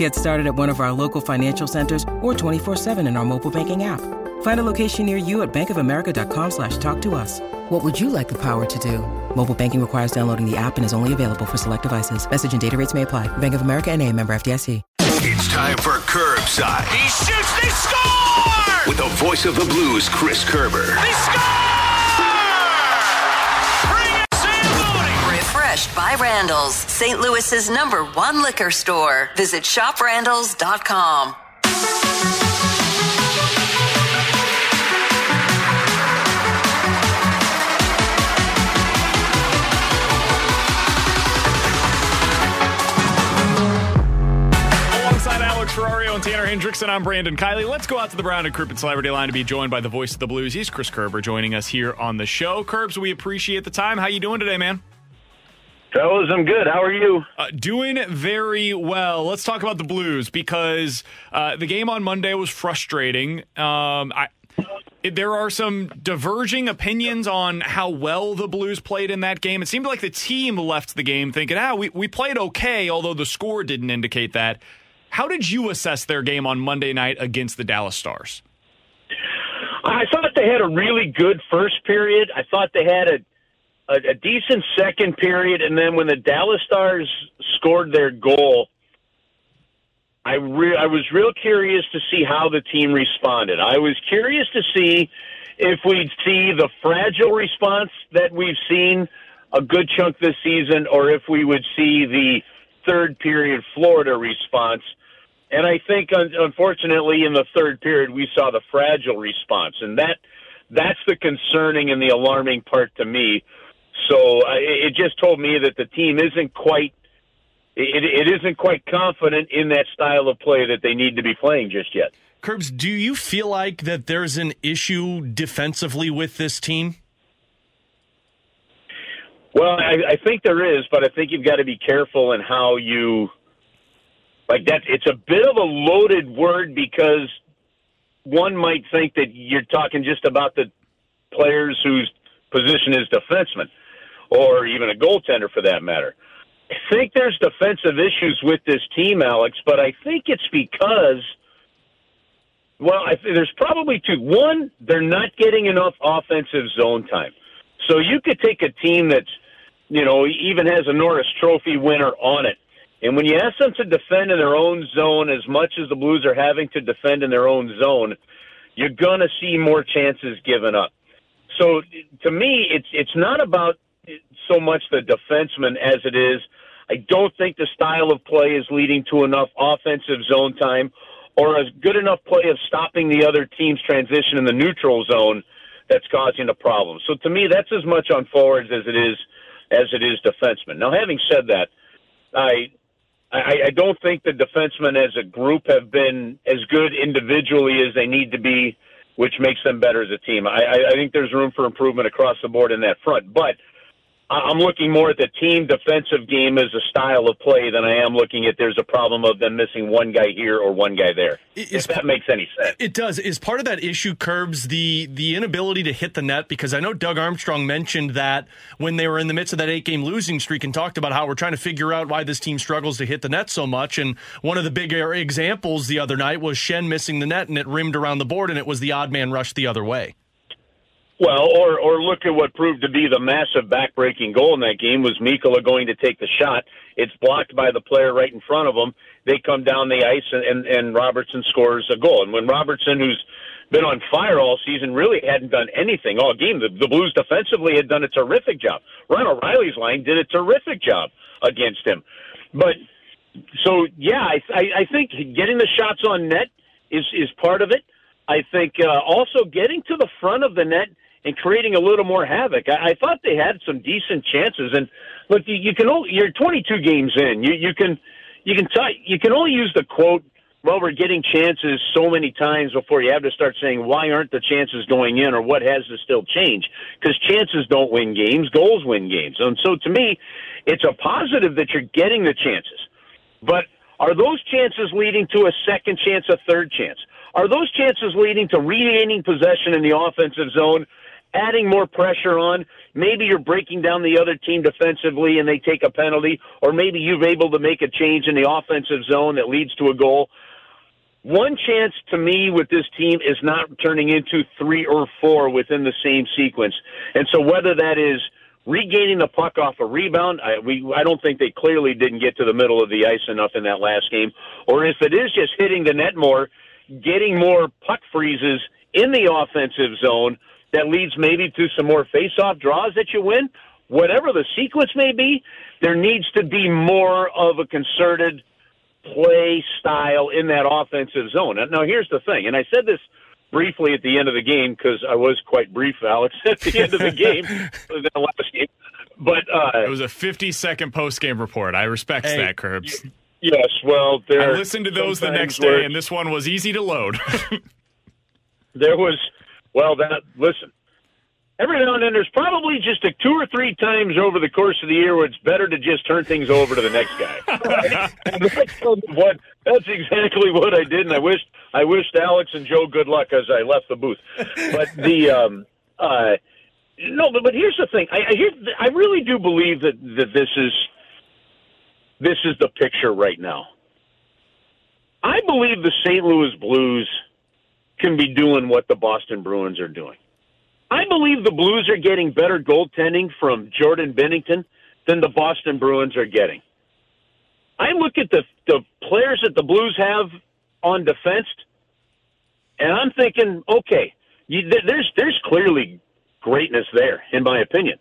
Get started at one of our local financial centers or 24-7 in our mobile banking app. Find a location near you at bankofamerica.com slash talk to us. What would you like the power to do? Mobile banking requires downloading the app and is only available for select devices. Message and data rates may apply. Bank of America and a member FDIC. It's time for Curbside. He shoots, they score! With the voice of the Blues, Chris Kerber. They score! Refreshed by Randall's, St. Louis's number one liquor store. Visit shoprandalls.com. Alex Ferrario and Tanner Hendrickson, I'm Brandon Kiley. Let's go out to the Brown and Crouppen Celebrity Line to be joined by the voice of the Blues. He's Chris Kerber joining us here on the show. Curbs, we appreciate the time. How you doing today, man? Fellas, I'm good. How are you? Uh, doing very well. Let's talk about the Blues because uh, the game on Monday was frustrating. Um, I, it, there are some diverging opinions on how well the Blues played in that game. It seemed like the team left the game thinking, ah, we, we played okay, although the score didn't indicate that. How did you assess their game on Monday night against the Dallas Stars? I thought they had a really good first period. I thought they had a a, a decent second period, and then when the Dallas Stars scored their goal, I re- I was real curious to see how the team responded. I was curious to see if we'd see the fragile response that we've seen a good chunk this season, or if we would see the third period Florida response. And I think, un- unfortunately, in the third period, we saw the fragile response, and that that's the concerning and the alarming part to me. So uh, it just told me that the team isn't quite it, it isn't quite confident in that style of play that they need to be playing just yet. Curbs, do you feel like that there's an issue defensively with this team? Well, I, I think there is, but I think you've got to be careful in how you like that. It's a bit of a loaded word because one might think that you're talking just about the players whose position is defenseman, or even a goaltender for that matter. I think there's defensive issues with this team, Alex, but I think it's because, well, I th- there's probably two. One, they're not getting enough offensive zone time. So you could take a team that's, you know, even has a Norris Trophy winner on it, and when you ask them to defend in their own zone as much as the Blues are having to defend in their own zone, you're going to see more chances given up. So to me, it's it's not about so much the defenseman as it is. I don't think the style of play is leading to enough offensive zone time or a good enough play of stopping the other team's transition in the neutral zone that's causing the problem. So to me, that's as much on forwards as it is as it is defensemen. Now, having said that, I I, I don't think the defensemen as a group have been as good individually as they need to be, which makes them better as a team. I, I, I think there's room for improvement across the board in that front, but I'm looking more at the team defensive game as a style of play than I am looking at there's a problem of them missing one guy here or one guy there. if that makes any sense. It does. Is part of that issue curbs the the inability to hit the net? Because I know Doug Armstrong mentioned that when they were in the midst of that eight game losing streak and talked about how we're trying to figure out why this team struggles to hit the net so much. And one of the bigger examples the other night was Schenn missing the net and it rimmed around the board and it was the odd man rush the other way. Well, or or look at what proved to be the massive backbreaking goal in that game was Mikkola going to take the shot. It's blocked by the player right in front of him. They come down the ice and, and, and Robertson scores a goal. And when Robertson, who's been on fire all season, really hadn't done anything all game. The, the Blues defensively had done a terrific job. Ryan O'Reilly's line did a terrific job against him. But so yeah, I, I, I think getting the shots on net is is part of it. I think uh, also getting to the front of the net and creating a little more havoc. I, I thought they had some decent chances. And look, you, you can only, you're 22 games in. You you can you can tell you can only use the quote. Well, we're getting chances so many times before you have to start saying why aren't the chances going in or what has to still change? Because chances don't win games, goals win games. And so to me, it's a positive that you're getting the chances. But are those chances leading to a second chance, a third chance? Are those chances leading to regaining possession in the offensive zone, adding more pressure on? Maybe you're breaking down the other team defensively and they take a penalty, or maybe you've able to make a change in the offensive zone that leads to a goal. One chance to me with this team is not turning into three or four within the same sequence. And so whether that is regaining the puck off a rebound, I, we, I don't think they clearly didn't get to the middle of the ice enough in that last game. Or if it is just hitting the net more, getting more puck freezes in the offensive zone that leads maybe to some more face-off draws that you win. Whatever the sequence may be, there needs to be more of a concerted play style in that offensive zone. Now, here's the thing, and I said this briefly at the end of the game because I was quite brief, Alex, at the end of the game, the last game. But uh, it was a 50 second post game report. I respect Hey, that, Curbs. yes, well, there. I listened to those the next day, and this one was easy to load. there was well that listen every now and then there's probably just a two or three times over the course of the year where it's better to just turn things over to the next guy. That's what that's exactly what i did and i wished i wished alex and joe good luck as i left the booth. But the um uh no but, but here's the thing. I i, hear, I really do believe that that this is this is the picture right now. I believe the st louis blues can be doing what the Boston Bruins are doing. I believe the Blues are getting better goaltending from Jordan Binnington than the Boston Bruins are getting. I look at the the players that the Blues have on defense, and I'm thinking, okay, you, th- there's there's clearly greatness there, in my opinion.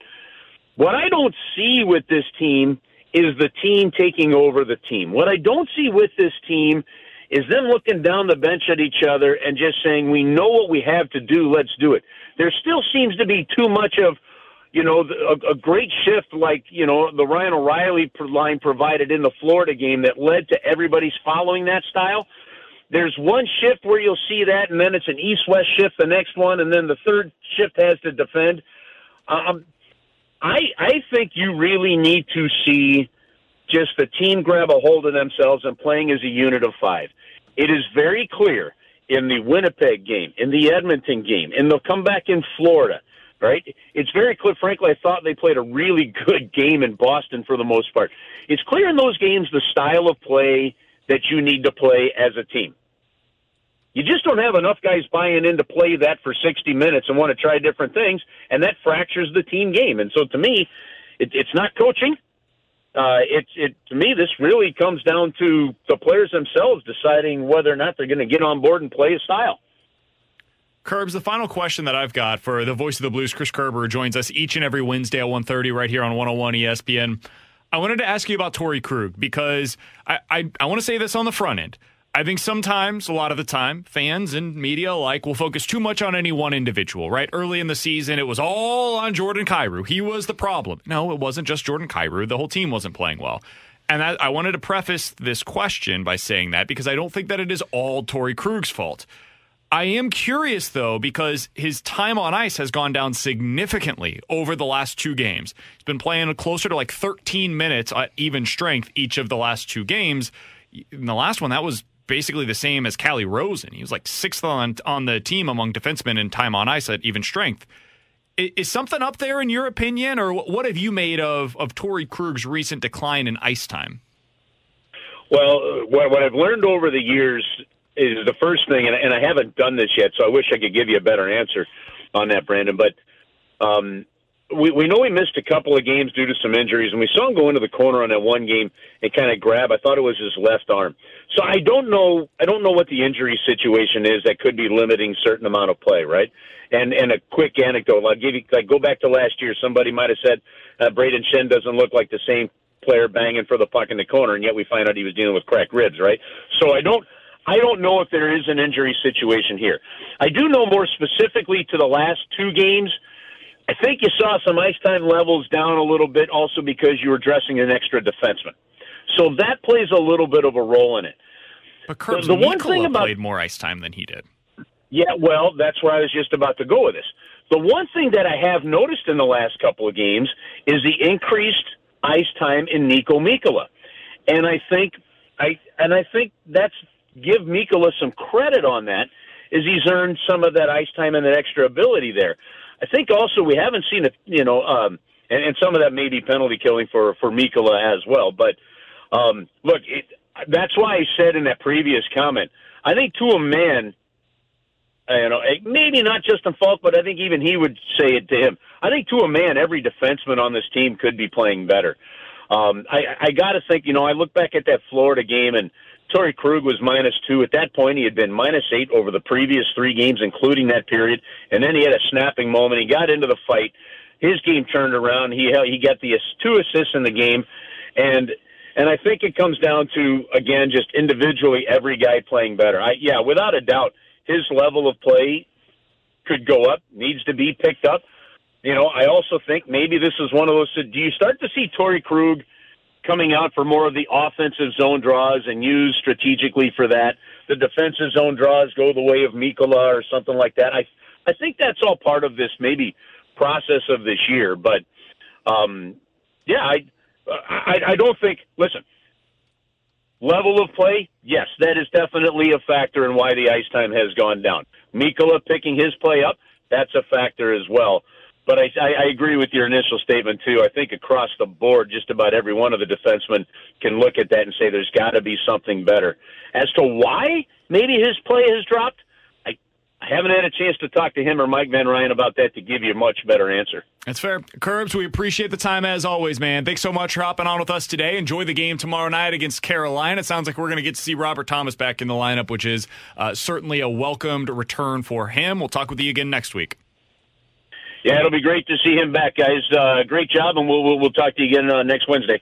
What I don't see with this team is the team taking over the team. What I don't see with this team is them looking down the bench at each other and just saying, we know what we have to do, let's do it. There still seems to be too much of, you know, a, a great shift like, you know, the Ryan O'Reilly line provided in the Florida game that led to everybody's following that style. There's one shift where you'll see that, and then it's an east-west shift the next one, and then the third shift has to defend. Um, I I think you really need to see just the team grab a hold of themselves and playing as a unit of five. It is very clear in the Winnipeg game, in the Edmonton game, and they'll come back in Florida, right? It's very clear. Frankly, I thought they played a really good game in Boston for the most part. It's clear in those games the style of play that you need to play as a team. You just don't have enough guys buying in to play that for 60 minutes and want to try different things, and that fractures the team game. And so to me, it, it's not coaching. Uh, it, it to me, this really comes down to the players themselves deciding whether or not they're going to get on board and play a style. Curbs, the final question that I've got for the voice of the Blues, Chris Kerber, joins us each and every Wednesday at 1.30 right here on 101 ESPN. I wanted to ask you about Torey Krug because I, I, I want to say this on the front end. I think sometimes, a lot of the time, fans and media alike will focus too much on any one individual, right? Early in the season, it was all on Jordan Kyrou. He was the problem. No, it wasn't just Jordan Kyrou. The whole team wasn't playing well. And that, I wanted to preface this question by saying that because I don't think that it is all Torey Krug's fault. I am curious though because his time on ice has gone down significantly over the last two games. He's been playing closer to like 13 minutes at even strength each of the last two games. In the last one, that was basically the same as Calle Rosen. He was like sixth on on the team among defensemen in time on ice at even strength. I- Is something up there in your opinion, or what have you made of of Torey Krug's recent decline in ice time? Well, what, what I've learned over the years is the first thing, and, and I haven't done this yet, so I wish I could give you a better answer on that, Brandon. But um, we, we know he missed a couple of games due to some injuries, and we saw him go into the corner on that one game and kind of grab. I thought it was his left arm. So I don't know. I don't know what the injury situation is that could be limiting certain amount of play, right? And and a quick anecdote. I'll give you. Like go back to last year. Somebody might have said uh, Brayden Schenn doesn't look like the same player banging for the puck in the corner, and yet we find out he was dealing with cracked ribs, right? So I don't. I don't know if there is an injury situation here. I do know more specifically to the last two games. I think you saw some ice time levels down a little bit also because you were dressing an extra defenseman. So that plays a little bit of a role in it. But Curbs the one thing about- played more ice time than he did. Yeah, well, that's where I was just about to go with this. The one thing that I have noticed in the last couple of games is the increased ice time in Niko Mikkola. And I think I and I think that's give Mikkola some credit on that is he's earned some of that ice time and that extra ability there. I think also we haven't seen it, you know, um, and, and some of that may be penalty killing for for Mikkola as well. But um, look, it, that's why I said in that previous comment, I think to a man, you know, eh, maybe not Justin Faulk, but I think even he would say it to him. I think to a man, every defenseman on this team could be playing better. Um, I, I got to think, you know, I look back at that Florida game and Torey Krug was minus two. At that point, he had been minus eight over the previous three games, including that period. And then he had a snapping moment. He got into the fight. His game turned around. He he got the two assists in the game, and and I think it comes down to again just individually every guy playing better. I yeah, without a doubt, his level of play could go up, needs to be picked up. You know, I also think maybe this is one of those. Do you start to see Torey Krug coming out for more of the offensive zone draws and used strategically for that? The defensive zone draws go the way of Mikkola or something like that. I I think that's all part of this maybe process of this year. But um, yeah, I, I I don't think. Listen, level of play, yes, that is definitely a factor in why the ice time has gone down. Mikkola picking his play up, that's a factor as well. But I, I, agree with your initial statement too. I think across the board, just about every one of the defensemen can look at that and say there's got to be something better. As to why maybe his play has dropped, I, I haven't had a chance to talk to him or Mike Van Ryn about that to give you a much better answer. That's fair. Curbs, we appreciate the time as always, man. Thanks so much for hopping on with us today. Enjoy the game tomorrow night against Carolina. It sounds like we're going to get to see Robert Thomas back in the lineup, which is uh, certainly a welcomed return for him. We'll talk with you again next week. Yeah, it'll be great to see him back, guys. Uh, great job, and we'll, we'll, we'll talk to you again uh, next Wednesday.